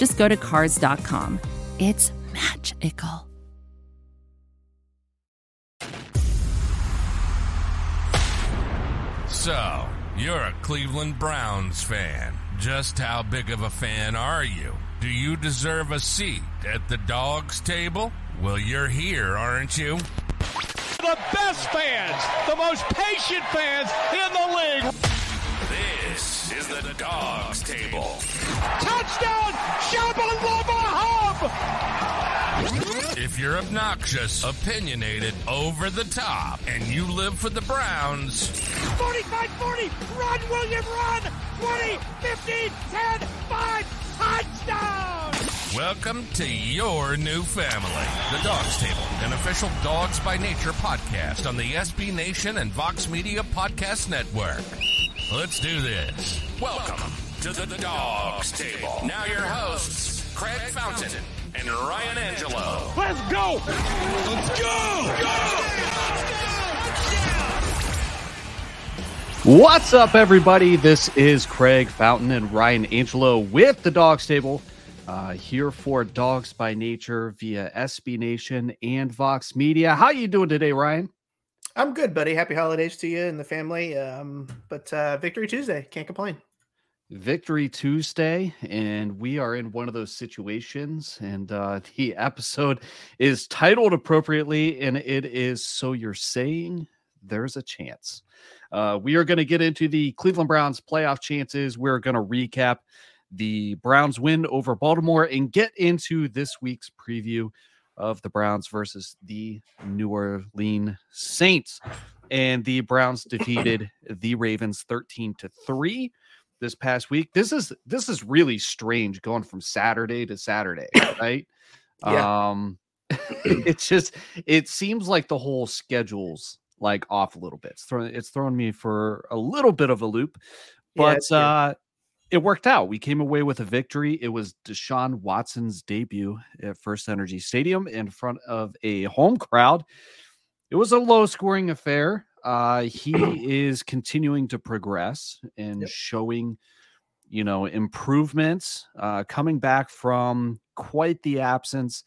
just go to Cars.com. It's magical. So, you're a Cleveland Browns fan. Just how big of a fan are you? Do you deserve a seat at the Dawgs Table? Well, you're here, aren't you? The best fans, the most patient fans in the league. The Dawgs Table. Touchdown, Shabalaba Hub! If you're obnoxious, opinionated, over the top, and you live for the Browns, 45 40, run, William, run! 20, 15, 10, 5, touchdown! welcome to your new family. The Dawgs Table, an official Dawgs By Nature podcast on the SB Nation and Vox Media Podcast Network. Let's do this. Welcome to the Dawgs Table. Now your hosts, Craig Fountain and Ryan Angelo. Let's go! Let's go! Go! What's up, everybody? This is Craig Fountain and Ryan Angelo with the Dawgs Table, uh, here for Dawgs By Nature via SB Nation and Vox Media. How are you doing today, Ryan? I'm good, buddy. Happy holidays to you and the family. Um, but uh, Victory Tuesday, can't complain. Victory Tuesday, and we are in one of those situations. And uh, the episode is titled appropriately, and it is So You're Saying There's a Chance. Uh, we are going to get into the Cleveland Browns playoff chances. We're going to recap the Browns win over Baltimore and get into this week's preview of the Browns versus the New Orleans Saints. And the Browns defeated the Ravens 13 to 3 this past week. This is this is really strange going from Saturday to Saturday, right? Yeah. Um it's just it seems like the whole schedule's like off a little bit. It's thrown it's throwing me for a little bit of a loop. But it's weird. uh it worked out. We came away with a victory. It was Deshaun Watson's debut at First Energy Stadium in front of a home crowd. It was a low scoring affair. Uh, he is continuing to progress and Yep. showing, you know, improvements, uh, coming back from quite the absence.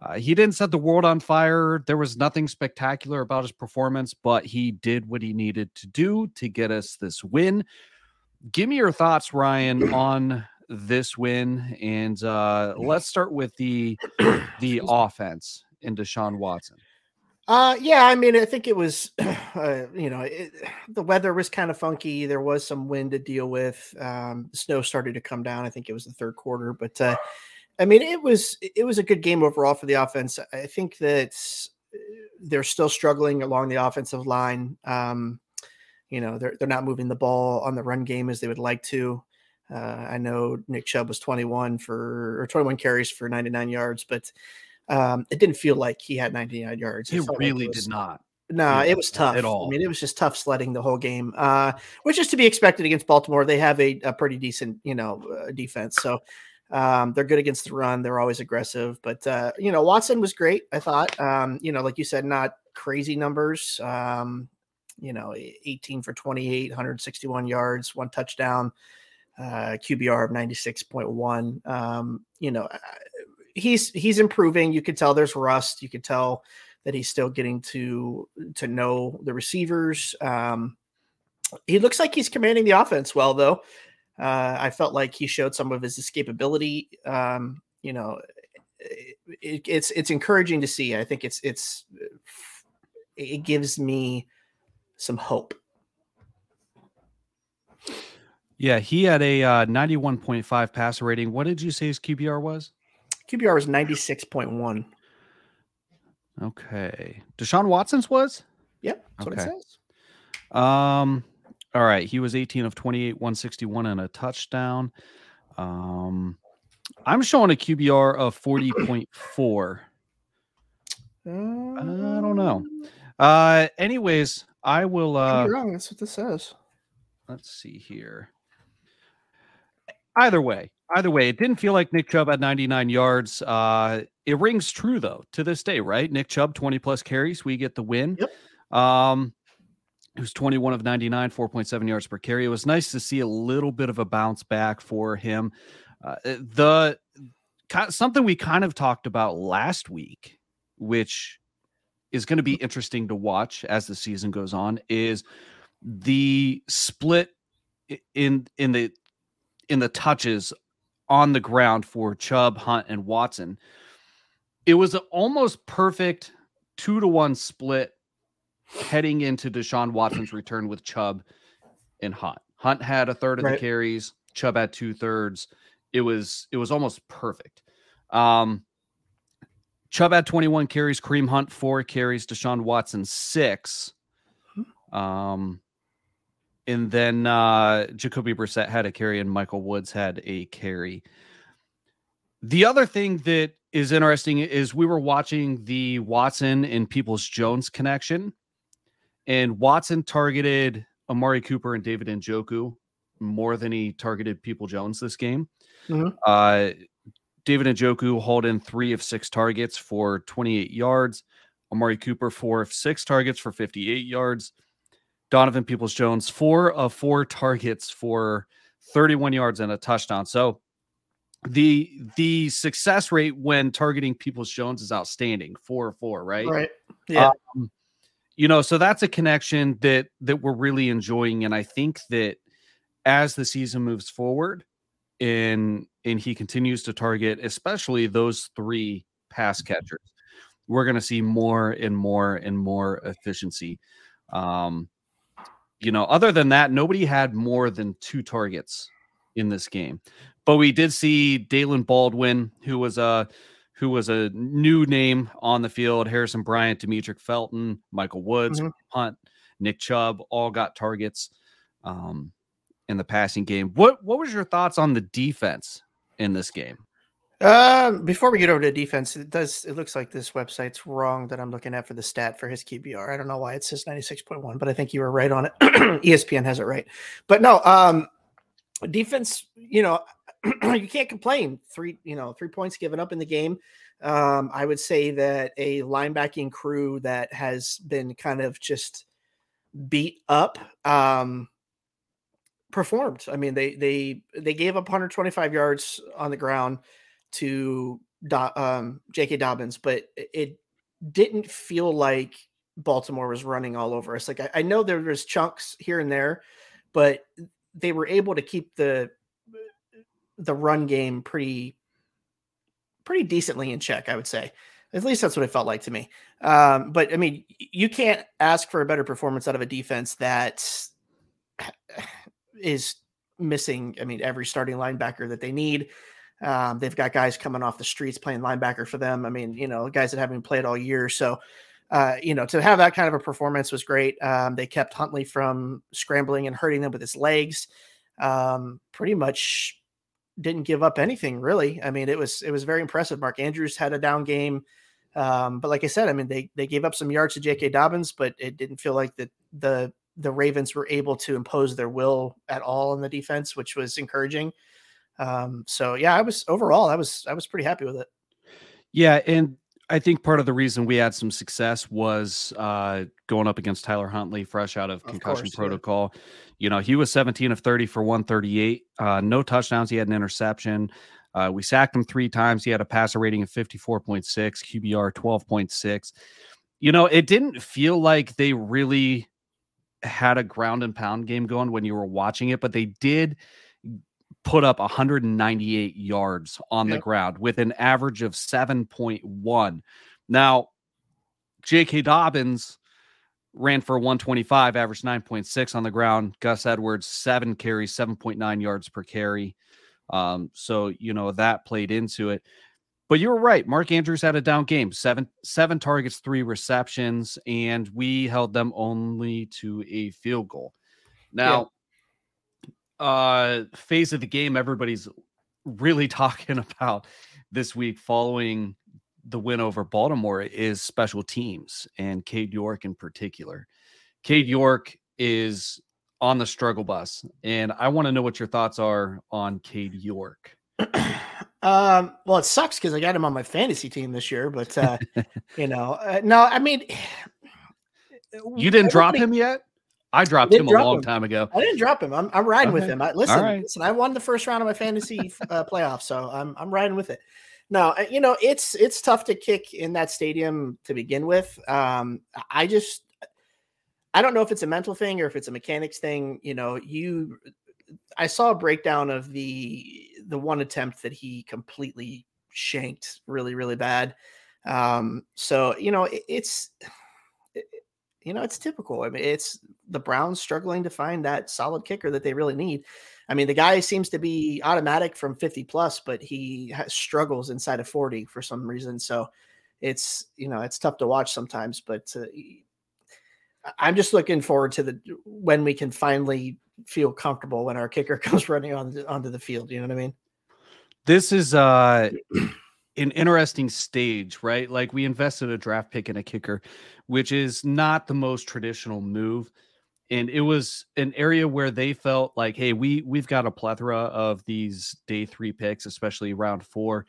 Uh, he didn't set the world on fire. There was nothing spectacular about his performance, but he did what he needed to do to get us this win. Give me your thoughts, Ryan, on this win, and uh, let's start with the the offense in Deshaun Watson. Uh, yeah, I mean, I think it was, uh, you know, it, the weather was kind of funky. There was some wind to deal with. Um, snow started to come down. I think it was the third quarter, but uh, I mean, it was it was a good game overall for the offense. I think that uh, they're still struggling along the offensive line. Um, you know, they're they're not moving the ball on the run game as they would like to. Uh, I know Nick Chubb was 21 for or 21 carries for 99 yards, but um, it didn't feel like he had 99 yards. It felt like really was- did not. no, Yeah, it was tough at all. I mean, it was just tough sledding the whole game, uh, which is to be expected against Baltimore. They have a, a pretty decent, you know, uh, defense. So um, they're good against the run. They're always aggressive. But uh, you know, Watson was great. I thought, um, you know, like you said, not crazy numbers. Um, you know, 18 for 28, 161 yards, one touchdown, uh, QBR of 96.1. Um, you know, he's he's improving. You could tell there's rust. You could tell that he's still getting to to know the receivers. Um, he looks like he's commanding the offense well, though. Uh, I felt like he showed some of his escapability. Um, you know, it, it's it's encouraging to see. I think it's it's it gives me some hope. Yeah, he had a uh, 91.5 passer rating. What did you say his QBR was? QBR was ninety six point one. Okay. Deshaun Watson's was? Yep, that's what it Okay. says. Um, all right. He was 18 of 28, 161 and a touchdown. Um, I'm showing a QBR of 40.4. I don't know. Uh, anyways, I will. Uh, wrong. That's what this says. Let's see here. Either way, either way, it didn't feel like Nick Chubb had 99 yards. Uh, it rings true though to this day, right? Nick Chubb 20 plus carries, we get the win. Yep. Um, it was 21 of 99, 4.7 yards per carry. It was nice to see a little bit of a bounce back for him. Uh, the something we kind of talked about last week, which is going to be interesting to watch as the season goes on, is the split in in the in the touches on the ground for Chubb, Hunt, and Watson. It was an almost perfect two to one split heading into Deshaun Watson's return with Chubb and Hunt. Hunt had a third of right. the carries, Chubb had two thirds. It was it was almost perfect. Um, Chubb had 21 carries, Kareem Hunt four carries, Deshaun Watson six. Hmm. Um, and then uh, Jacoby Brissett had a carry, and Michael Woods had a carry. The other thing that is interesting is we were watching the Watson and Peoples Jones connection, and Watson targeted Amari Cooper and David Njoku more than he targeted People Jones this game. Mm-hmm. Uh, David Njoku hauled in three of six targets for 28 yards. Amari Cooper, four of six targets for 58 yards. Donovan Peoples Jones, four of four targets for 31 yards and a touchdown. So the the success rate when targeting Peoples Jones is outstanding. Four or four, right? Right. Yeah. Um, you know, so that's a connection that that we're really enjoying, and I think that as the season moves forward, and and he continues to target, especially those three pass catchers, we're going to see more and more and more efficiency. Um, you know, other than that, nobody had more than two targets in this game. But we did see Daylen Baldwin, who was a who was a new name on the field. Harrison Bryant, Demetric Felton, Michael Woods, mm-hmm. Hunt, Nick Chubb, all got targets um, in the passing game. What what was your thoughts on the defense in this game? Um, before we get over to defense, it does it looks like this website's wrong that I'm looking at for the stat for his QBR. I don't know why it says 96.1, but I think you were right on it. ESPN has it right. But no, um defense, you know, you can't complain. Three, you know, three points given up in the game. Um, I would say that a linebacking crew that has been kind of just beat up um performed. I mean, they they they gave up 125 yards on the ground to um, J.K. Dobbins, but it didn't feel like Baltimore was running all over us. Like I, I know there was chunks here and there, but they were able to keep the the run game pretty pretty decently in check. I would say. At least that's what it felt like to me. Um, but I mean, you can't ask for a better performance out of a defense that is missing. I mean, every starting linebacker that they need. Um, they've got guys coming off the streets playing linebacker for them. I mean, you know, guys that haven't played all year. So, uh, you know, to have that kind of a performance was great. Um, they kept Huntley from scrambling and hurting them with his legs. Um, pretty much didn't give up anything really. I mean, it was it was very impressive. Mark Andrews had a down game, um, but like I said, I mean they they gave up some yards to J.K. Dobbins, but it didn't feel like that the the Ravens were able to impose their will at all in the defense, which was encouraging. Um, so yeah, I was overall, I was I was pretty happy with it. Yeah, and I think part of the reason we had some success was uh, going up against Tyler Huntley, fresh out of concussion of course, protocol. Yeah. You know, he was 17 of 30 for 138, uh, no touchdowns. He had an interception. Uh, we sacked him three times. He had a passer rating of 54.6, QBR 12.6. You know, it didn't feel like they really had a ground and pound game going when you were watching it, but they did put up 198 yards on yep. the ground with an average of 7.1. Now, J.K. Dobbins ran for 125, averaged 9.6 on the ground. Gus Edwards, seven carries, 7.9 yards per carry. Um, so, you know, that played into it. But you were right. Mark Andrews had a down game, seven seven targets, three receptions, and we held them only to a field goal. Now, uh phase of the game everybody's really talking about this week following the win over Baltimore is special teams and Cade York in particular. Cade York is on the struggle bus, and I want to know what your thoughts are on Cade York. um, well, it sucks because I got him on my fantasy team this year, but uh, you know, uh, no, I mean, you didn't drop him yet. I dropped him a long him. time ago. I didn't drop him. I'm, I'm riding okay. with him. I, listen, right. listen, I won the first round of my fantasy uh, playoff, so I'm I'm riding with it. No, uh, you know it's it's tough to kick in that stadium to begin with. Um, I just I don't know if it's a mental thing or if it's a mechanics thing. You know, you I saw a breakdown of the the one attempt that he completely shanked really really bad. Um, so you know it, it's you know, it's typical. I mean, it's the Browns struggling to find that solid kicker that they really need. I mean, the guy seems to be automatic from 50 plus, but he struggles inside of 40 for some reason. So it's, you know, it's tough to watch sometimes, but uh, I'm just looking forward to the when we can finally feel comfortable when our kicker comes running on onto the field. You know what I mean? This is uh an interesting stage, right? Like we invested a draft pick in a kicker, which is not the most traditional move. And it was an area where they felt like, hey, we we've got a plethora of these day three picks, especially round four.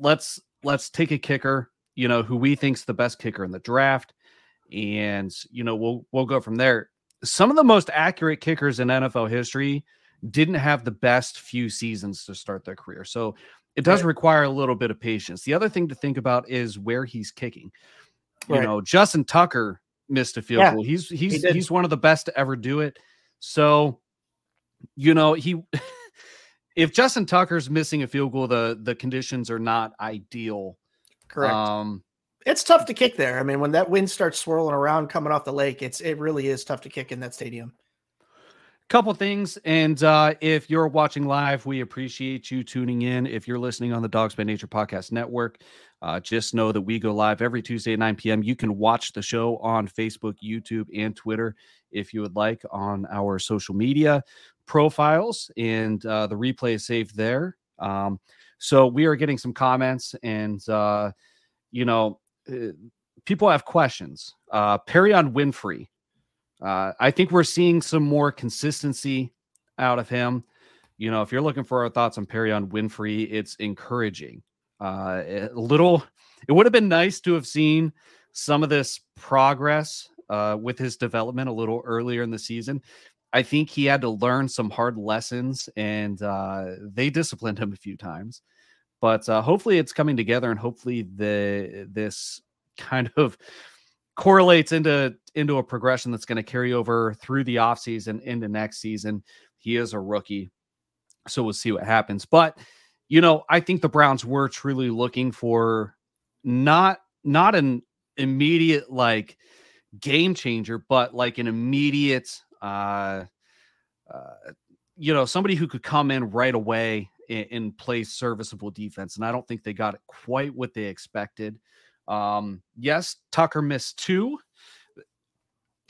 Let's let's take a kicker, you know, who we think's the best kicker in the draft, and you know, we'll we'll go from there. Some of the most accurate kickers in NFL history didn't have the best few seasons to start their career. So it does right. require a little bit of patience. The other thing to think about is where he's kicking. You know, Justin Tucker missed a field yeah, goal. He's he's he he's one of the best to ever do it. So, you know, he if Justin Tucker's missing a field goal, the the conditions are not ideal. Correct. Um it's tough to kick there. I mean, when that wind starts swirling around coming off the lake, it's it really is tough to kick in that stadium. Couple things and uh, if you're watching live we appreciate you tuning in. If you're listening on the Dawgs By Nature podcast network uh, just know that we go live every tuesday at 9 p.m you can watch the show on facebook youtube and twitter if you would like on our social media profiles and uh, the replay is saved there. Um, so we are getting some comments and uh, you know uh, people have questions uh, Perrion Winfrey uh, I think we're seeing some more consistency out of him. You know, if you're looking for our thoughts on Perrion Winfrey, it's encouraging. Uh, a little, it would have been nice to have seen some of this progress uh, with his development a little earlier in the season. I think he had to learn some hard lessons, and uh, they disciplined him a few times. But uh, hopefully, it's coming together, and hopefully, the this kind of correlates into into a progression that's going to carry over through the offseason into next season. He is a rookie. So we'll see what happens. But you know, I think the Browns were truly looking for not not an immediate like game changer, but like an immediate uh uh you know, somebody who could come in right away and, and play serviceable defense. And I don't think they got it quite what they expected. Um, yes, Tucker missed two.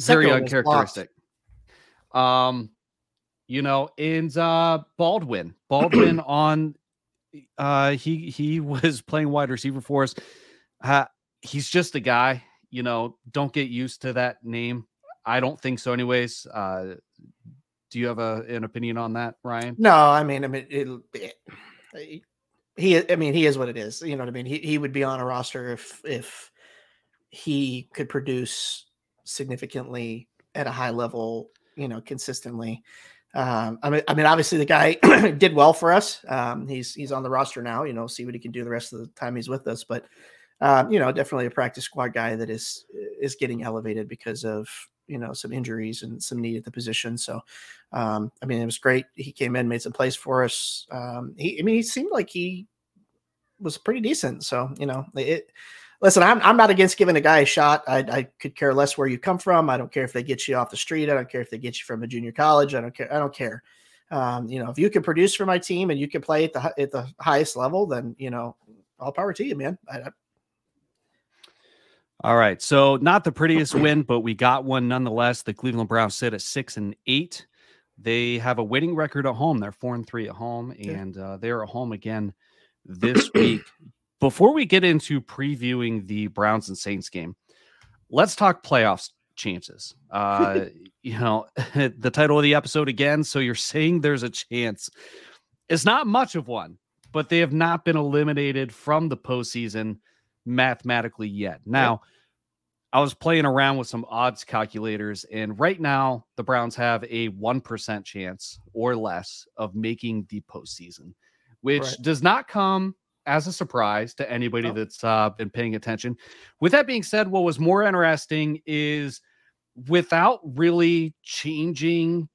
Very uncharacteristic. Um, you know, and uh Baldwin, Baldwin on uh he he was playing wide receiver for us. Uh, he's just a guy, you know, don't get used to that name. I don't think so anyways. Uh do you have a, an opinion on that, Ryan? No, I mean, I mean, it, it, he I mean he is what it is. You know what I mean? He he would be on a roster if if he could produce significantly at a high level, you know, consistently. Um, I mean, I mean, obviously the guy did well for us. Um, he's he's on the roster now. You know, see what he can do the rest of the time he's with us. But um, you know, definitely a practice squad guy that is is getting elevated because of you know some injuries and some need at the position. So, um, I mean, it was great. He came in, made some plays for us. Um, he, I mean, he seemed like he was pretty decent. So, you know, it. Listen, I'm I'm not against giving a guy a shot. I, I could care less where you come from. I don't care if they get you off the street. I don't care if they get you from a junior college. I don't care. I don't care. Um, you know, if you can produce for my team and you can play at the at the highest level, then you know, all power to you, man. I, I, all right. So not the prettiest win, but we got one nonetheless. The Cleveland Browns sit at six and eight. they have a winning record at home. They're four and three at home, and uh, they're at home again this week. Before we get into previewing the Browns and Saints game, let's talk playoffs chances. Uh, you know, the title of the episode again. So you're saying there's a chance. It's not much of one, but they have not been eliminated from the postseason mathematically yet. Now, I was playing around with some odds calculators, and right now the Browns have a 1% chance or less of making the postseason, which right. does not come as a surprise to anybody oh. that's uh, been paying attention. With that being said, what was more interesting is without really changing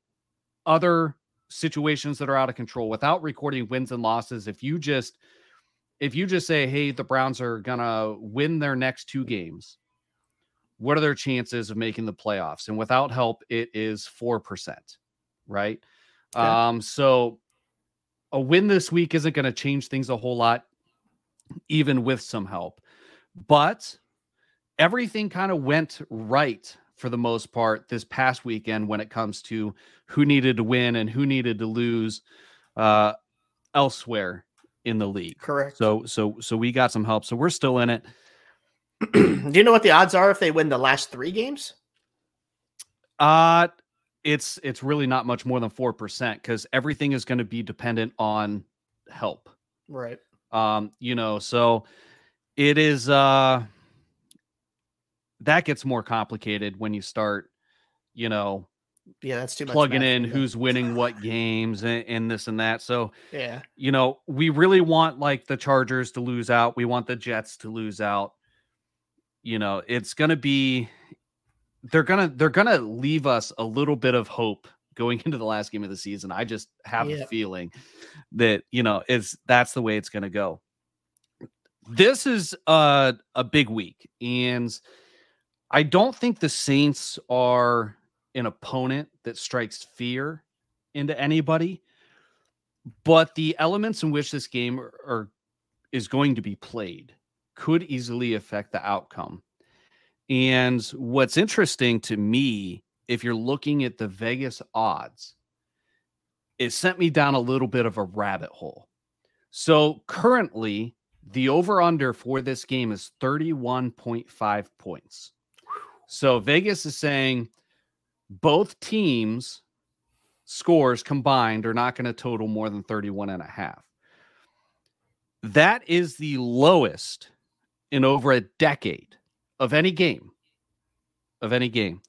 other situations that are out of control, without recording wins and losses, if you just if you just say, hey, the Browns are gonna win their next two games what are their chances of making the playoffs? And without help, it is 4%, right? Um, so a win this week isn't going to change things a whole lot, even with some help. But everything kind of went right for the most part this past weekend when it comes to who needed to win and who needed to lose uh, elsewhere in the league. Correct. So so so we got some help. So we're still in it. Do you know what the odds are if they win the last three games? Uh it's it's really not much more than four percent because everything is going to be dependent on help. Right. Um, you know, so it is uh that gets more complicated when you start, you know, yeah, that's too much plugging in who's winning what games and, and, this and that. So yeah, you know, we really want like the Chargers to lose out. We want the Jets to lose out you know, it's going to be they're going to they're to leave us a little bit of hope going into the last game of the season. I just have yeah. a feeling that, you know, it's that's the way it's going to go. This is a a big week and I don't think the Saints are an opponent that strikes fear into anybody, but the elements in which this game are, is going to be played could easily affect the outcome. And what's interesting to me, if you're looking at the Vegas odds, it sent me down a little bit of a rabbit hole. So currently, the over under for this game is 31.5 points. So Vegas is saying both teams' scores combined are not going to total more than 31 and a half. That is the lowest in over a decade of any game. Of any game.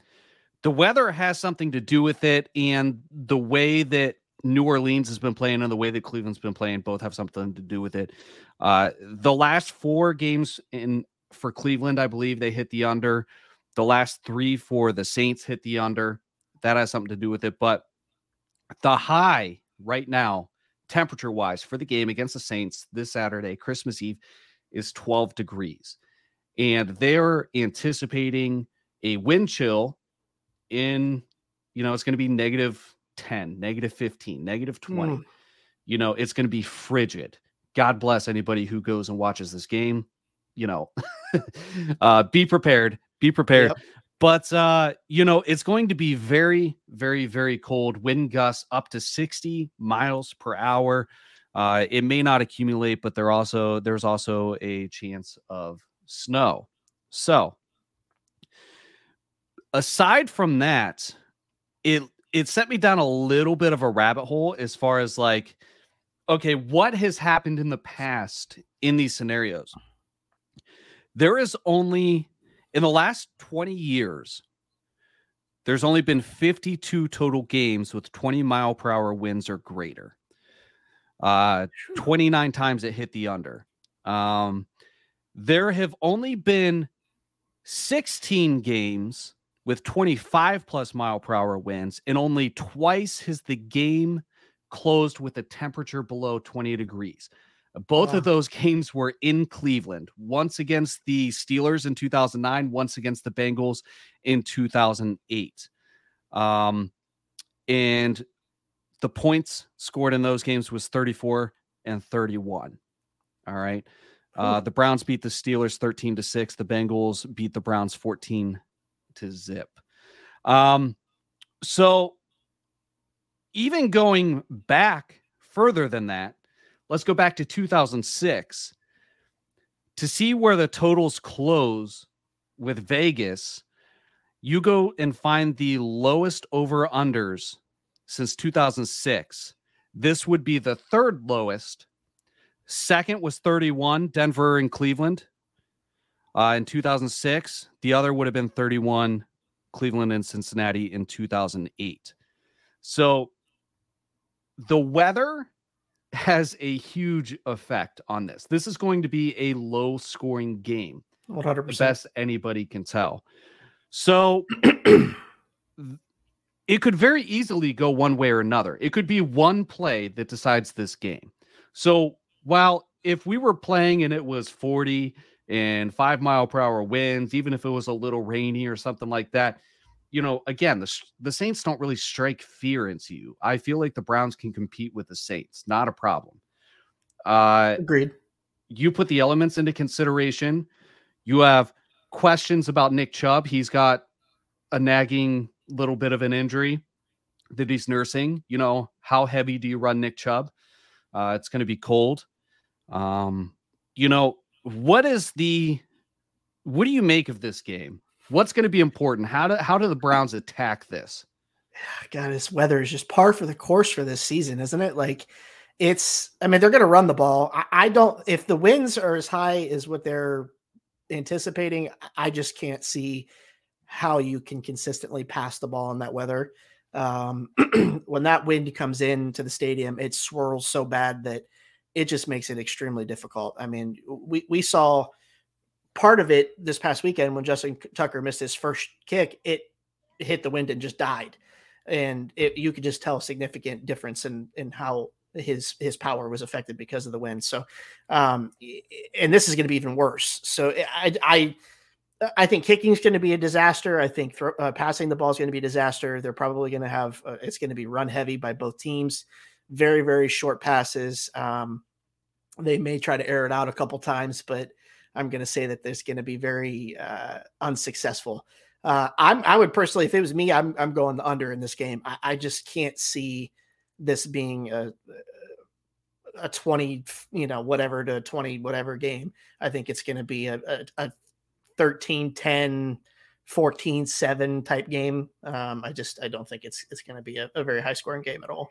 The weather has something to do with it, and the way that New Orleans has been playing and the way that Cleveland's been playing both have something to do with it. Uh, the last four games in for Cleveland, I believe they hit the under. The last three for the Saints hit the under. That has something to do with it. But the high right now, temperature wise, for the game against the Saints this Saturday, Christmas Eve, is 12 degrees. And they're anticipating a wind chill in, you know, it's going to be negative 10, negative 15, negative 20. Mm. You know, it's going to be frigid. God bless anybody who goes and watches this game. You know, uh, be prepared. Be prepared. Yep. But uh, you know, it's going to be very, very, very cold. Wind gusts up to 60 miles per hour. Uh, it may not accumulate, but there also there's also a chance of snow. So, aside from that, it it set me down a little bit of a rabbit hole as far as like, okay, what has happened in the past in these scenarios? There is only in the last 20 years, there's only been 52 total games with 20 mile per hour winds or greater. Uh, 29 times it hit the under. Um, there have only been 16 games with 25 plus mile per hour winds, and only twice has the game closed with a temperature below 20 degrees. Both wow. of those games were in Cleveland, once against the Steelers in 2009, once against the Bengals in 2008. Um, and the points scored in those games was 34 and 31. All right. Uh, the Browns beat the Steelers 13 to 6. The Bengals beat the Browns 14 to zip. Um, so even going back further than that, let's go back to 2006 to see where the totals close with Vegas. You go and find the lowest over unders since 2006. This would be the third lowest. Second was 31, Denver and Cleveland. Uh, in 2006, the other would have been 31, Cleveland and Cincinnati in 2008. So the weather has a huge effect on this. This is going to be a low scoring game. 100%. Best anybody can tell. So it could very easily go one way or another. It could be one play that decides this game. So while if we were playing and it was 40 and five mile per hour winds, even if it was a little rainy or something like that, you know, again, the the Saints don't really strike fear into you. I feel like the Browns can compete with the Saints, not a problem. Uh, Agreed. You put the elements into consideration. You have questions about Nick Chubb. He's got a nagging little bit of an injury that he's nursing. You know, how heavy do you run Nick Chubb? Uh, it's going to be cold. Um, you know, what is the what do you make of this game? What's going to be important? How do how do the Browns attack this? God, this weather is just par for the course for this season, isn't it? Like it's I mean, they're gonna run the ball. I, I don't if the winds are as high as what they're anticipating, I just can't see how you can consistently pass the ball in that weather. Um, when that wind comes into the stadium, it swirls so bad that it just makes it extremely difficult. I mean, we we saw part of it this past weekend when Justin Tucker missed his first kick, it hit the wind and just died. And it, you could just tell a significant difference in in how his his power was affected because of the wind. So, um, and this is going to be even worse. So I I I think kicking is going to be a disaster. I think throw, uh, passing the ball is going to be a disaster. They're probably going to have uh, it's going to be run heavy by both teams. Very very short passes. Um, they may try to air it out a couple times, but I'm going to say that there's going to be very uh, unsuccessful. Uh, I'm, I would personally, if it was me, I'm, I'm going under in this game. I, I just can't see this being a, a 20, you know, whatever to 20, whatever game. I think it's going to be a, a, a 13, 10, 14, 7 type game. Um, I just, I don't think it's, it's going to be a, a very high scoring game at all.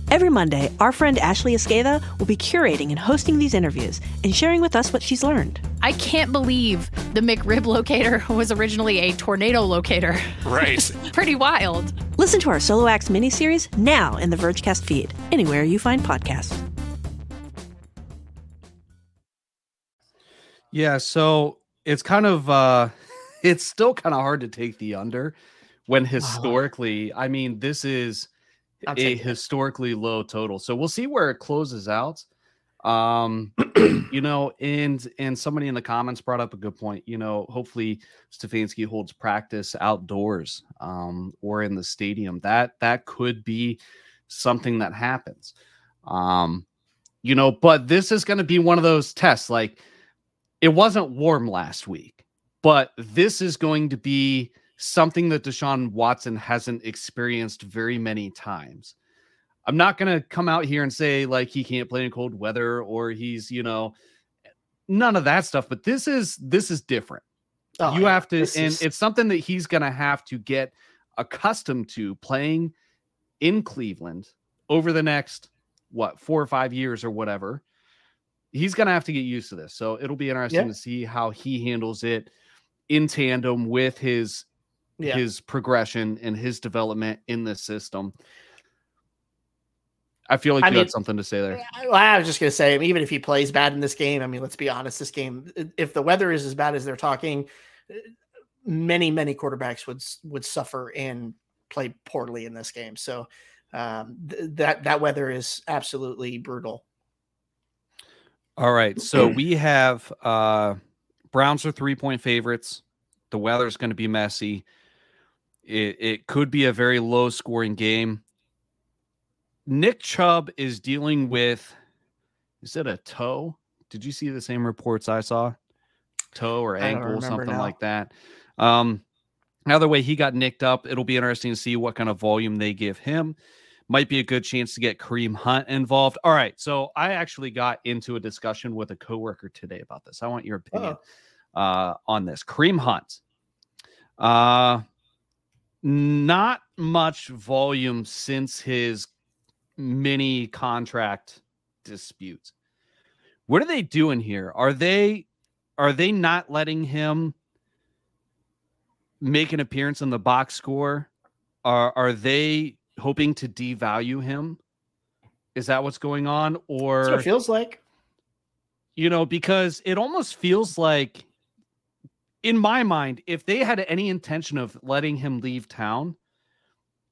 Every Monday, our friend Ashley Esqueda will be curating and hosting these interviews and sharing with us what she's learned. I can't believe the McRib locator was originally a tornado locator. Right. Pretty wild. Listen to our Solo Acts miniseries now in the Vergecast feed, anywhere you find podcasts. Yeah, so it's kind of uh it's still kind of hard to take the under when historically, I mean, this is I'm a historically low total. So we'll see where it closes out. Um, you know, and and somebody in the comments brought up a good point. You know, hopefully Stefanski holds practice outdoors um, or in the stadium. That that could be something that happens. Um, you know, but this is going to be one of those tests. Like it wasn't warm last week, but this is going to be something that Deshaun Watson hasn't experienced very many times. I'm not going to come out here and say like he can't play in cold weather or he's, you know, none of that stuff, but this is this is different. Oh, you yeah. have to this and is... it's something that he's going to have to get accustomed to playing in Cleveland over the next what, 4 or 5 years or whatever. He's going to have to get used to this. So it'll be interesting yeah. to see how he handles it in tandem with his yeah. his progression and his development in this system. I feel like I you mean, had something to say there. I was just going to say, even if he plays bad in this game, I mean, let's be honest, this game, if the weather is as bad as they're talking, many, many quarterbacks would would suffer and play poorly in this game. So um, th- that that weather is absolutely brutal. All right, so we have uh, Browns are three point favorites. The weather is going to be messy. It, it could be a very low scoring game. Nick Chubb is dealing with is it a toe? Did you see the same reports I saw? Toe or ankle, something now. like that. Um, either way, he got nicked up. It'll be interesting to see what kind of volume they give him. Might be a good chance to get Kareem Hunt involved. All right. So I actually got into a discussion with a coworker today about this. I want your opinion uh, on this. Kareem Hunt. Uh not much volume since his mini contract disputes. What are they doing here? Are they are they not letting him make an appearance in the box score? Are are they hoping to devalue him? Is that what's going on? Or it feels like. You know, because it almost feels like in my mind, if they had any intention of letting him leave town,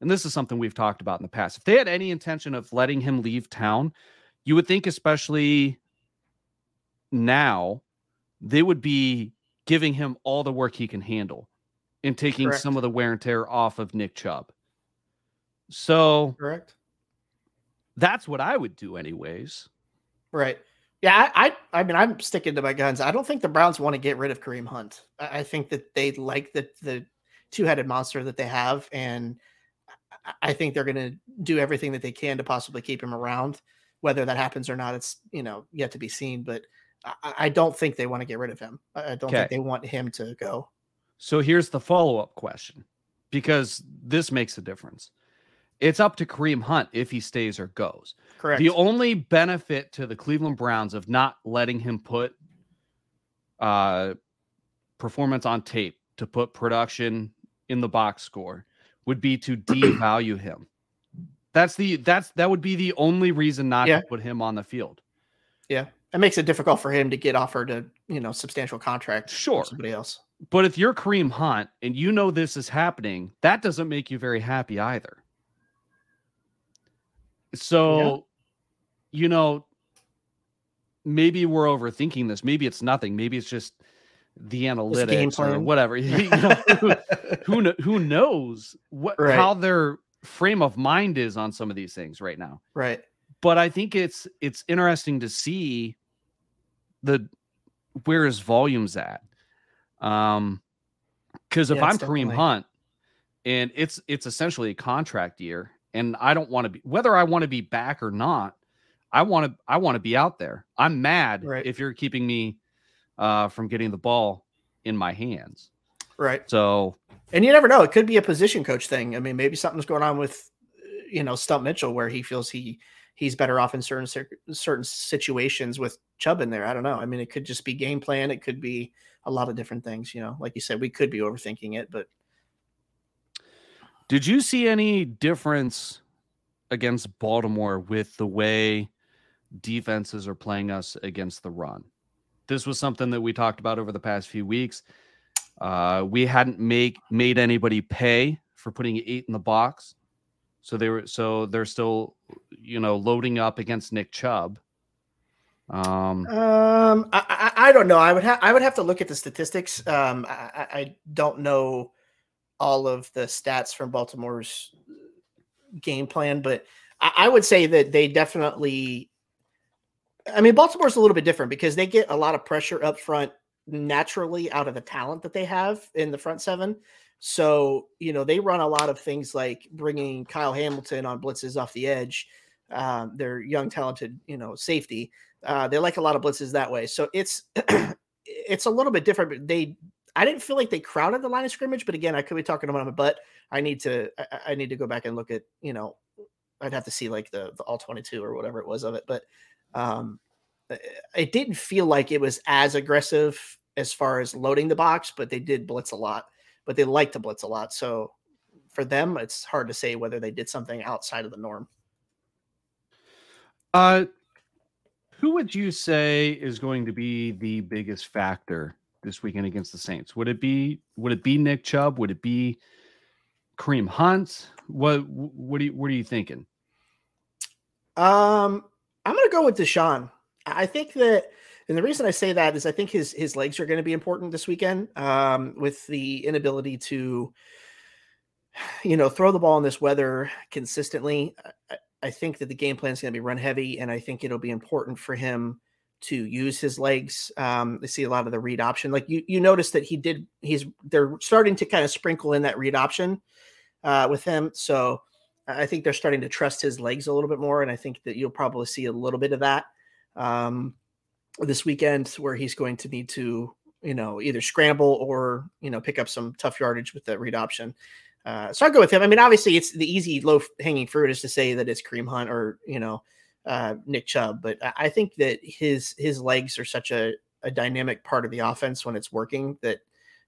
and this is something we've talked about in the past. If they had any intention of letting him leave town, you would think, especially now, they would be giving him all the work he can handle and taking Correct. some of the wear and tear off of Nick Chubb. So, correct. That's what I would do, anyways. Right. Yeah, I, I, I mean, I'm sticking to my guns. I don't think the Browns want to get rid of Kareem Hunt. I, I think that they like the the two headed monster that they have, and I think they're going to do everything that they can to possibly keep him around. Whether that happens or not, it's you know yet to be seen. But I, I don't think they want to get rid of him. I don't okay. think they want him to go. So here's the follow up question, because this makes a difference. It's up to Kareem Hunt if he stays or goes. Correct. The only benefit to the Cleveland Browns of not letting him put uh, performance on tape to put production in the box score would be to devalue him. That's the that's that would be the only reason not yeah. to put him on the field. Yeah. It makes it difficult for him to get offered a, you know, substantial contract. Sure. Somebody else. But if you're Kareem Hunt and you know this is happening, that doesn't make you very happy either. So, yeah. you know, maybe we're overthinking this. Maybe it's nothing. Maybe it's just the analytics or whatever. you know, who, who, who knows what right. how their frame of mind is on some of these things right now. Right. But I think it's it's interesting to see the where his volume's at. Um because if yeah, I'm Kareem. Hunt and it's it's essentially a contract year and I don't want to be whether I want to be back or not. I want to I want to be out there. I'm mad right. if you're keeping me uh, from getting the ball in my hands. Right. So, and you never know. It could be a position coach thing. I mean, maybe something's going on with you know Stump Mitchell where he feels he he's better off in certain certain situations with Chubb in there. I don't know. I mean, it could just be game plan. It could be a lot of different things. You know, like you said, we could be overthinking it, but did you see any difference against Baltimore with the way defenses are playing us against the run? This was something that we talked about over the past few weeks. Uh, we hadn't make made anybody pay for putting eight in the box, so they were so they're still, you know, loading up against Nick Chubb. Um, Um, I, I, I don't know. I would have I would have to look at the statistics. Um, I, I I don't know all of the stats from Baltimore's game plan, but I, I would say that they definitely. I mean, Baltimore's a little bit different because they get a lot of pressure up front naturally out of the talent that they have in the front seven. So you know they run a lot of things like bringing Kyle Hamilton on blitzes off the edge. Um, they're young, talented, you know, safety. Uh, they like a lot of blitzes that way. So it's it's a little bit different. But they, I didn't feel like they crowded the line of scrimmage. But again, I could be talking about my butt. I need to, I, I need to go back and look at, you know, I'd have to see like the the all twenty two or whatever it was of it. But um, it didn't feel like it was as aggressive as far as loading the box. But they did blitz a lot. But they like to blitz a lot. So for them, it's hard to say whether they did something outside of the norm. Uh, who would you say is going to be the biggest factor this weekend against the Saints? Would it be would it be Nick Chubb? Would it be Kareem Hunt? What what are you what are you thinking? Um, I'm gonna go with Deshaun. I think that, and the reason I say that is I think his his legs are going to be important this weekend. Um, with the inability to, you know, throw the ball in this weather consistently. I, I think that the game plan is going to be run heavy, and I think it'll be important for him to use his legs. Um, they see a lot of the read option. Like you, you notice that he did. He's they're starting to kind of sprinkle in that read option uh, with him. So I think they're starting to trust his legs a little bit more, and I think that you'll probably see a little bit of that um, this weekend, where he's going to need to, you know, either scramble or you know pick up some tough yardage with that read option. Uh, so I go with him. I mean, obviously, it's the easy low hanging fruit is to say that it's Kareem Hunt or you know uh, Nick Chubb, but I think that his his legs are such a, a dynamic part of the offense when it's working that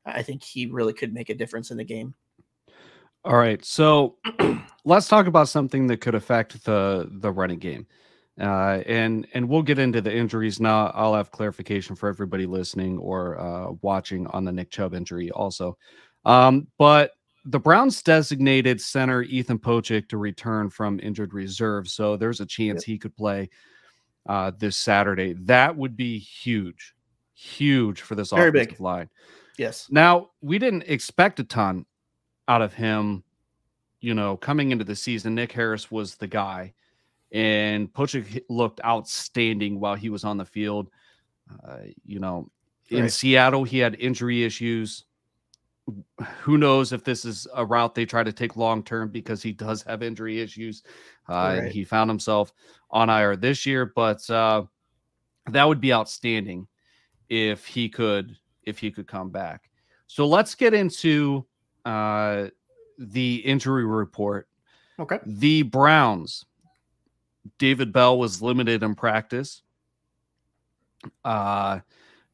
I think he really could make a difference in the game. All right, so let's talk about something that could affect the the running game, uh, and and we'll get into the injuries now. I'll have clarification for everybody listening or uh, watching on the Nick Chubb injury also, um, but the Browns designated center Ethan Pocic to return from injured reserve, so there's a chance yep. he could play uh, this Saturday. That would be huge, huge for this Very offensive big. line. Yes. Now we didn't expect a ton out of him. You know, coming into the season, Nick Harris was the guy, and Pocic looked outstanding while he was on the field. Uh, you know, in right. Seattle, he had injury issues who knows if this is a route they try to take long term because he does have injury issues. Uh, right. He found himself on IR this year, but uh, that would be outstanding if he could if he could come back. So let's get into uh, the injury report. Okay. The Browns. David Bell was limited in practice. Uh,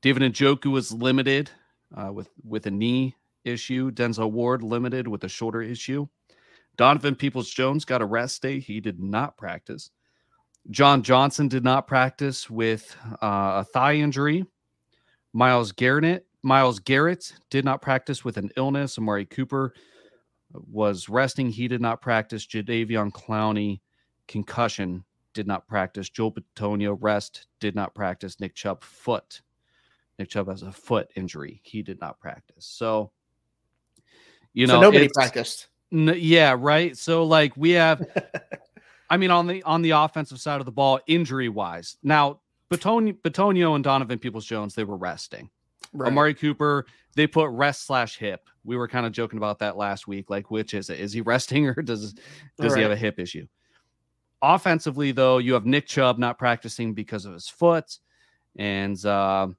David Njoku was limited uh, with with a knee issue. Denzel Ward limited with a shoulder issue. Donovan Peoples Jones got a rest day. He did not practice. John Johnson did not practice with uh, a thigh injury. Myles Garrett, Myles Garrett did not practice with an illness. Amari Cooper was resting. He did not practice. Jadeveon Clowney, concussion, did not practice. Joel Bitonio, rest, did not practice. Nick Chubb, foot. Nick Chubb has a foot injury. He did not practice. So you know, so nobody practiced. N- yeah, right. So like we have, I mean, on the on the offensive side of the ball, injury wise, now Bitonio, Bitonio and Donovan Peoples Jones they were resting. Right. Amari Cooper, they put rest slash hip. We were kind of joking about that last week. Like, which is it? Is he resting or does does right. he have a hip issue? Offensively, though, you have Nick Chubb not practicing because of his foot, and uh,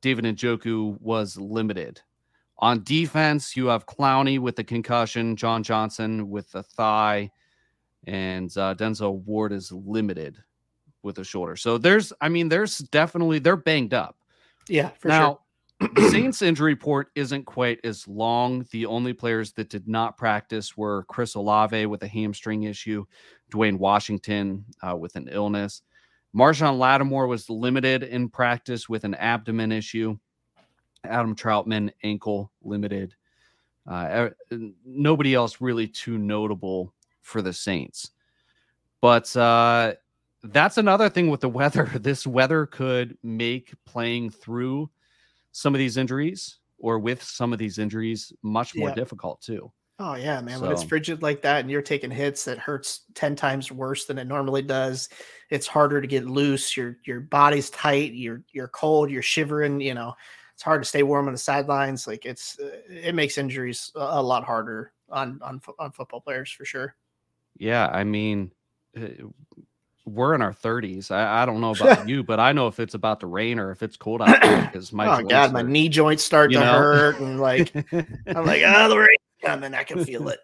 David Njoku was limited on defense, you have Clowney with the concussion, John Johnson with the thigh, and uh, Denzel Ward is limited with a shoulder. So there's, I mean, there's definitely they're banged up. Yeah, for now, sure. Saints injury report isn't quite as long. The only players that did not practice were Chris Olave with a hamstring issue, Dwayne Washington uh, with an illness. Marshon Lattimore was limited in practice with an abdomen issue. Adam Trautman, ankle limited. Uh, nobody else really too notable for the Saints. But uh, that's another thing with the weather. This weather could make playing through some of these injuries or with some of these injuries much more Yeah. difficult too. Oh yeah, man. When it's frigid like that and you're taking hits that hurts 10 times worse than it normally does, it's harder to get loose. Your your body's tight, you're you're cold, you're shivering, you know. It's hard to stay warm on the sidelines. Like it's uh, it makes injuries a, lot harder on on on football players for sure. Yeah, I mean, uh, we're in our 30s. I, I don't know about you, but I know if it's about to rain or if it's cold out there because my oh god, my knee joints start to know? hurt and like I'm like, oh the rain's coming, I can feel it.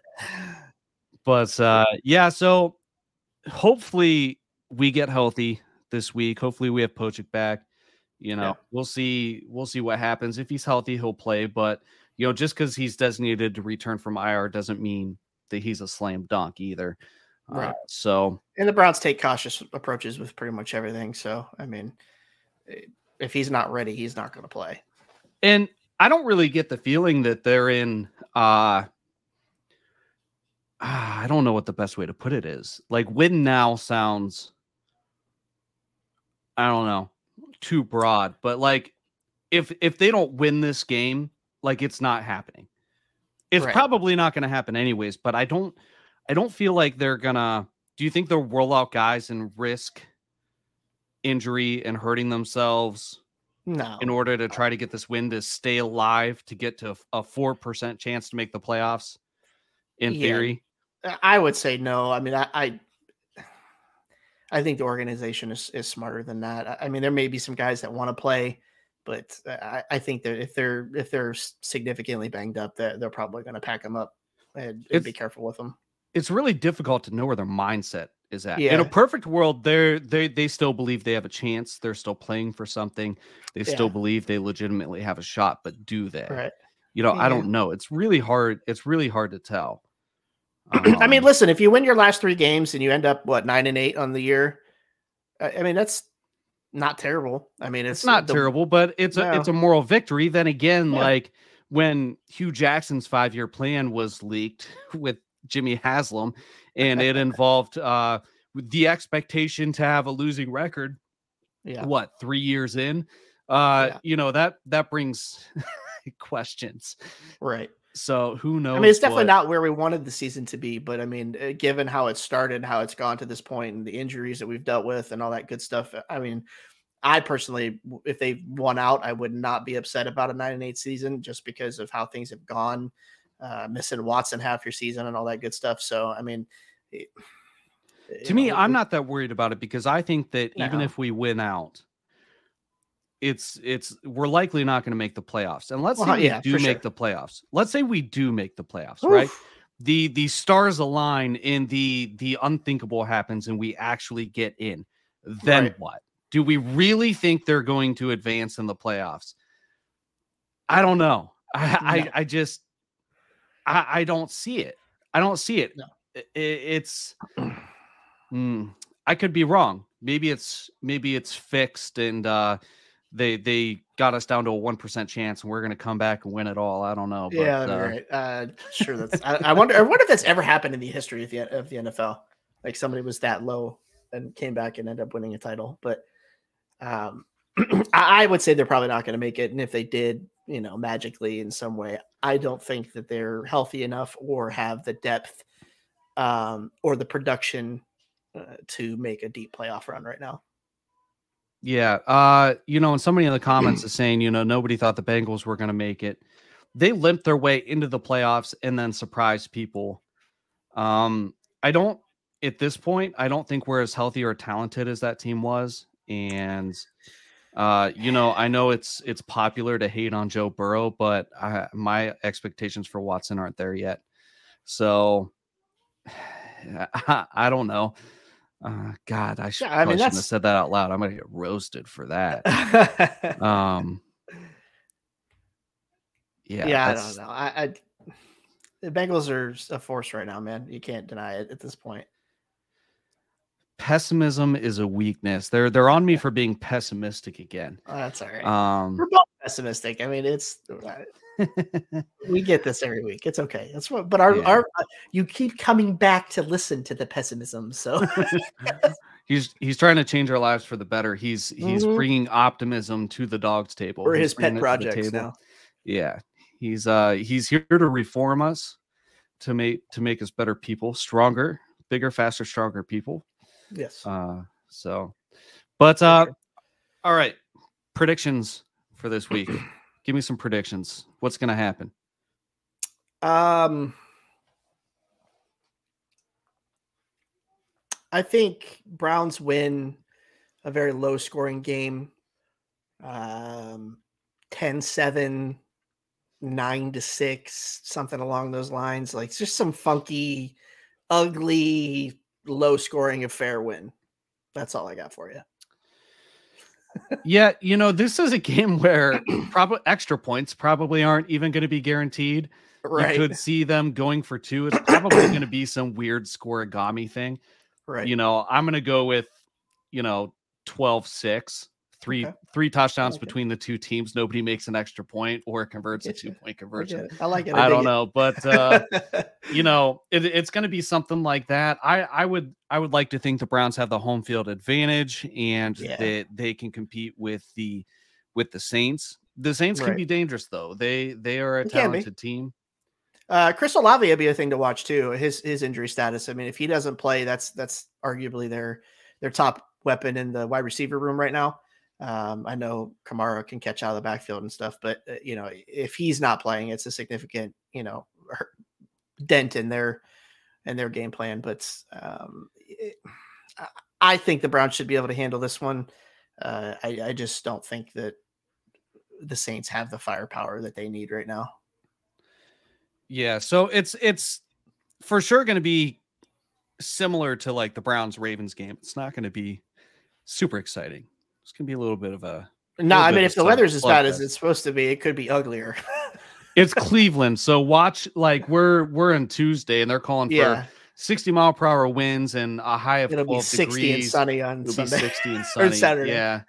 but uh yeah so hopefully we get healthy this week hopefully we have Pocic back you know Yeah. we'll see we'll see what happens if he's healthy he'll play but you know just because he's designated to return from ir doesn't mean that he's a slam dunk either Uh, Right. so And the Browns take cautious approaches with pretty much everything. So I mean, eh, if he's not ready, he's not going to play. and i don't really get the feeling that they're in uh ah, i don't know what the best way to put it is like win now sounds i don't know too broad but like if if they don't win this game like it's not happening it's Right. probably not going to happen anyways but i don't i don't feel like they're gonna do you think they'll roll out guys and risk injury and hurting themselves No. in order to try to get this win to stay alive to get to a four percent chance to make the playoffs. In Yeah. theory, I- I would say no. I mean, I, I, I think the organization is, is smarter than that. I- mean, there may be some guys that want to play, but uh, I, I think that if they're if they're significantly banged up, that they're probably going to pack them up and, and be careful with them. it's really difficult to know where their mindset is at. Yeah. In a perfect world, they're they they still believe they have a chance. They're still playing for something. They still believe they legitimately have a shot. But do they? Right. You know, I don't know. It's really hard. It's really hard to tell. I mean, Um, listen, if you win your last three games and you end up what nine and eight on the year, I, I mean that's not terrible. I mean, it's, it's not the- terrible, but it's a it's a moral victory. Then again, Yeah. like when Hue Jackson's five year plan was leaked with Jimmy Haslam, and it involved uh the expectation to have a losing record. Yeah. What three years in? Uh, Yeah. you know that that brings questions. Right. So who knows? I mean, it's definitely what- not where we wanted the season to be, but I mean, uh, given how it started, how it's gone to this point, and the injuries that we've dealt with, and all that good stuff, uh, I mean, I personally, if they won out, I would not be upset about a nine and eight season just because of how things have gone, uh, missing Watson half your season and all that good stuff. So, I mean, it- to me, know, I'm it- not that worried about it because I think that even if we win out, it's it's we're likely not going to make the playoffs. And let's Well, say we yeah, do make sure. the playoffs. Let's say we do make the playoffs, right? The the stars align and the the unthinkable happens and we actually get in. Then Right. what? Do we really think they're going to advance in the playoffs? I don't know. I No. I, I just I, I don't see it. I don't see it. No. I- i- it's Mm, I could be wrong. Maybe it's maybe it's fixed and uh they they got us down to a one percent chance and we're gonna come back and win it all. I don't know. But, yeah, uh, right. Uh, sure. That's. I, I wonder. I wonder if that's ever happened in the history of the of the NFL. Like somebody was that low and came back and ended up winning a title. But um, I, I would say they're probably not going to make it. And if they did, you know, magically in some way, I don't think that they're healthy enough or have the depth um, or the production uh, to make a deep playoff run right now. Yeah. Uh, you know, and somebody in the comments is saying, you know, nobody thought the Bengals were gonna make it. They limped their way into the playoffs and then surprised people. Um, I don't at this point, I don't think we're as healthy or talented as that team was. And uh, you know, I know it's it's popular to hate on Joe Burrow, but I, my expectations for Watson aren't there yet. So I, I don't know. Uh, God, I, should, yeah, I mean, shouldn't have said that out loud. I'm gonna get roasted for that. um, yeah, Yeah, I don't know. I, I the Bengals are a force right now, man. You can't deny it at this point. Pessimism is a weakness. They're they're on me for being pessimistic again. Oh, that's all right. Um, We're both pessimistic. I mean, it's uh, we get this every week. It's okay. That's what. But our Yeah. our uh, you keep coming back to listen to the pessimism. So he's he's trying to change our lives for the better. He's he's Mhm. bringing optimism to the Dawgs Table. We're his pet bringing it to the projects now. Yeah, he's uh he's here to reform us, to make to make us better people, stronger, bigger, faster, stronger people. Yes. Uh, so, but uh, all right, predictions for this week. Give me some predictions. What's gonna happen? Um, I think Browns win a very low scoring game. Um, 10 7, 9 to 6, something along those lines. Like just some funky, ugly, low scoring affair win. That's all I got for you. Yeah, you know, this is a game where probably extra points probably aren't even going to be guaranteed. Right. You could see them going for two. It's probably going to be some weird scorigami thing. Right. You know, I'm going to go with, you know, 12 6, three, Okay. three touchdowns like it. between the two teams. Nobody makes an extra point or converts a you. two point conversion. I like it. I dig don't it. know, but uh, you know, it, it's going to be something like that. I, I would, I would like to think the Browns have the home field advantage and Yeah. that they can compete with the, with the Saints. The Saints can be dangerous though. They, they are a They talented team. Uh, Chris Olave would be a thing to watch too. His his injury status. I mean, if he doesn't play, that's that's arguably their their top weapon in the wide receiver room right now. Um, I know Kamara can catch out of the backfield and stuff, but uh, you know, if he's not playing, it's a significant you know dent in their in their game plan. But um, it, I- think the Browns should be able to handle this one. Uh, I, I just don't think that the Saints have the firepower that they need right now. Yeah, so it's it's for sure going to be similar to like the Browns Ravens game. It's not going to be super exciting. It's to be a little bit of a No, I mean, if the weather's as bad as it's supposed to be, it could be uglier. It's Cleveland, so watch like we're we're in Tuesday and they're calling yeah, for 60 mile per hour winds and a high of it'll be 12 60 and sunny on It'll Sunday. be 60 and Or sunny. Saturday. Yeah.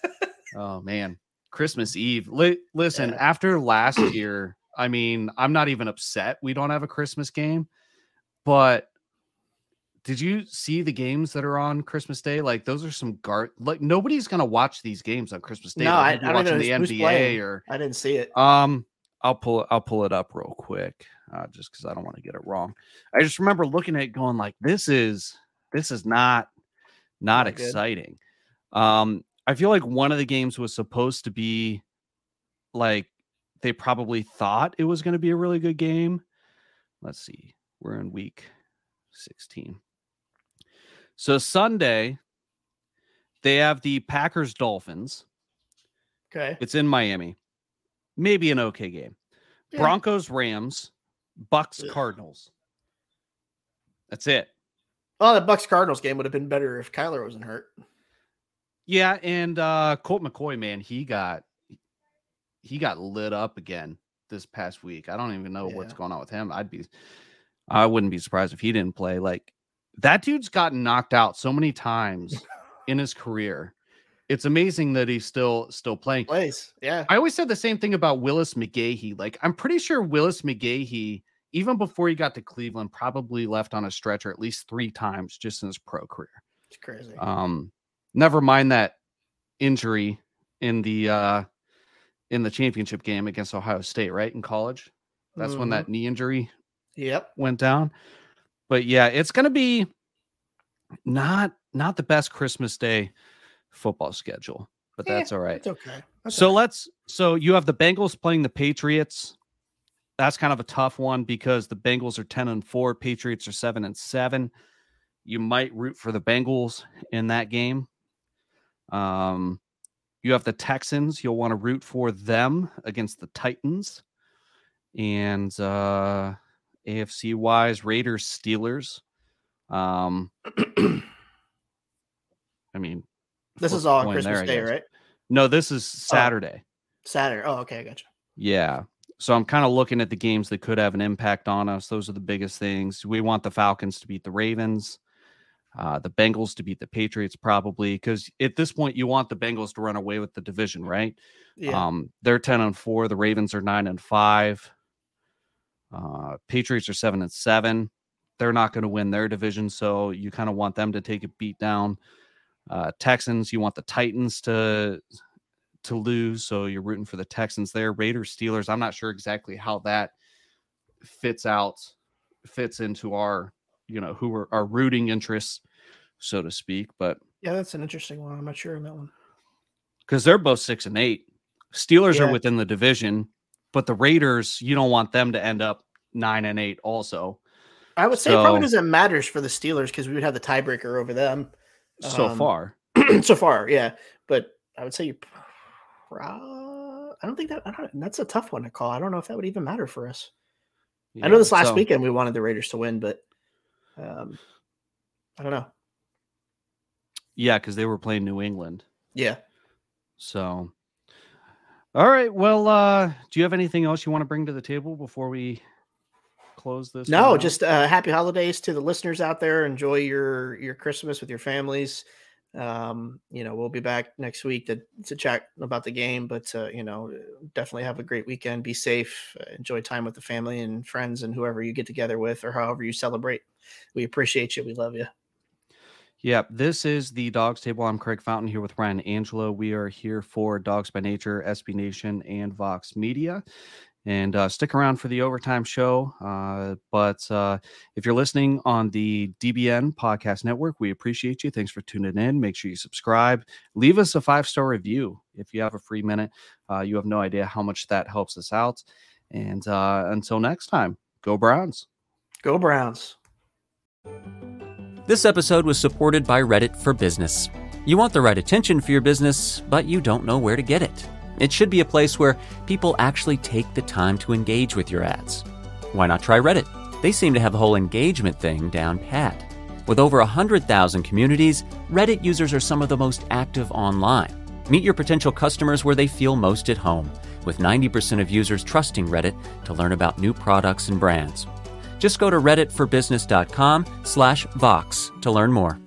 oh man, Christmas Eve. Li- listen, Yeah. after last year, I mean, I'm not even upset we don't have a Christmas game, but did you see the games that are on Christmas Day? Like those are some guard. Like nobody's gonna watch these games on Christmas Day. No, They're I- I don't know the NBA playing. or I didn't see it. um, I'll pull I'll pull it up real quick, uh, just because I don't want to get it wrong. I just remember looking at it, going like, "This is this is not not Not good. exciting." Um, I feel like one of the games was supposed to be like they probably thought it was going to be a really good game. Let's see, we're in week sixteen. So Sunday, they have the Packers Dolphins. Okay. It's in Miami. Maybe an okay game. Yeah. Broncos, Rams, Bucks, Cardinals. That's it. Oh, the Bucks Cardinals game would have been better if Kyler wasn't hurt. Yeah, and uh Colt McCoy, man, he got he got lit up again this past week. I don't even know what's going on with him. I'd be I wouldn't be surprised if he didn't play. Like that dude's gotten knocked out so many times in his career. It's amazing that he's still still playing. Plays. Yeah. I always said the same thing about Willis McGahee. Like, I'm pretty sure Willis McGahee, even before he got to Cleveland, probably left on a stretcher at least three times just in his pro career. It's crazy. Um, never mind that injury in the uh in the championship game against Ohio State, right? In college. That's when Mhm. that knee injury Yep. went down. But yeah, it's gonna be not not the best Christmas Day football schedule, but Eh, that's all right. It's okay. That's So let's so you have the Bengals playing the Patriots. That's kind of a tough one because the Bengals are 10 and 4, Patriots are 7 and 7. You might root for the Bengals in that game. Um you have the Texans, you'll want to root for them against the Titans. And uh AFC wise, Raiders, Steelers. Um I mean, this is all on Christmas there, Day, right? No, this is Saturday. Saturday. Oh, okay, I got you. Yeah. So I'm kind of looking at the games that could have an impact on us. Those are the biggest things. We want the Falcons to beat the Ravens, uh, the Bengals to beat the Patriots, probably, because at this point you want the Bengals to run away with the division, right? Yeah. Um, they're 10 and 4. The Ravens are 9 and 5. Uh, Patriots are 7 and 7. They're not going to win their division, so you kind of want them to take a beat down. Uh, Texans, you want the Titans to to lose, so you're rooting for the Texans there. Raiders, Steelers. I'm not sure exactly how that fits out, fits into our, you know, who are our rooting interests, so to speak. But Yeah, that's an interesting one. I'm not sure on that one. because they're both six and eight. Steelers Yeah. are within the division, but the Raiders, you don't want them to end up nine and eight also. I would say it probably doesn't matter for the Steelers because we would have the tiebreaker over them So Um, far. so far, yeah. But I would say you. pro- I don't think that. I don't, that's a tough one to call. I don't know if that would even matter for us. I know this last so- weekend we wanted the Raiders to win, but um, I don't know. Yeah, because they were playing New England. Yeah. So all right. Well, uh, do you have anything else you want to bring to the table before we close this? No, just uh, happy holidays to the listeners out there. Enjoy your your Christmas with your families. Um, you know, we'll be back next week to to chat about the game, but uh, you know, definitely have a great weekend. Be safe. Enjoy time with the family and friends and whoever you get together with or however you celebrate. We appreciate you. We love you. Yep, this is the Dawgs Table. I'm Craig Fountain here with Ryan Angelo. We are here for Dawgs By Nature, SB Nation, and Vox Media. And uh, stick around for the overtime show. Uh, but uh, if you're listening on the DBN Podcast Network, we appreciate you. Thanks for tuning in. Make sure you subscribe. Leave us a five star review if you have a free minute. Uh, you have no idea how much that helps us out. And uh, until next time, go Browns. Go Browns. This episode was supported by Reddit for Business. You want the right attention for your business, but you don't know where to get it. It should be a place where people actually take the time to engage with your ads. Why not try Reddit? They seem to have the whole engagement thing down pat. With over 100,000 communities, Reddit users are some of the most active online. Meet your potential customers where they feel most at home, with 90% of users trusting Reddit to learn about new products and brands. Just go to redditforbusiness.com slash Vox to learn more.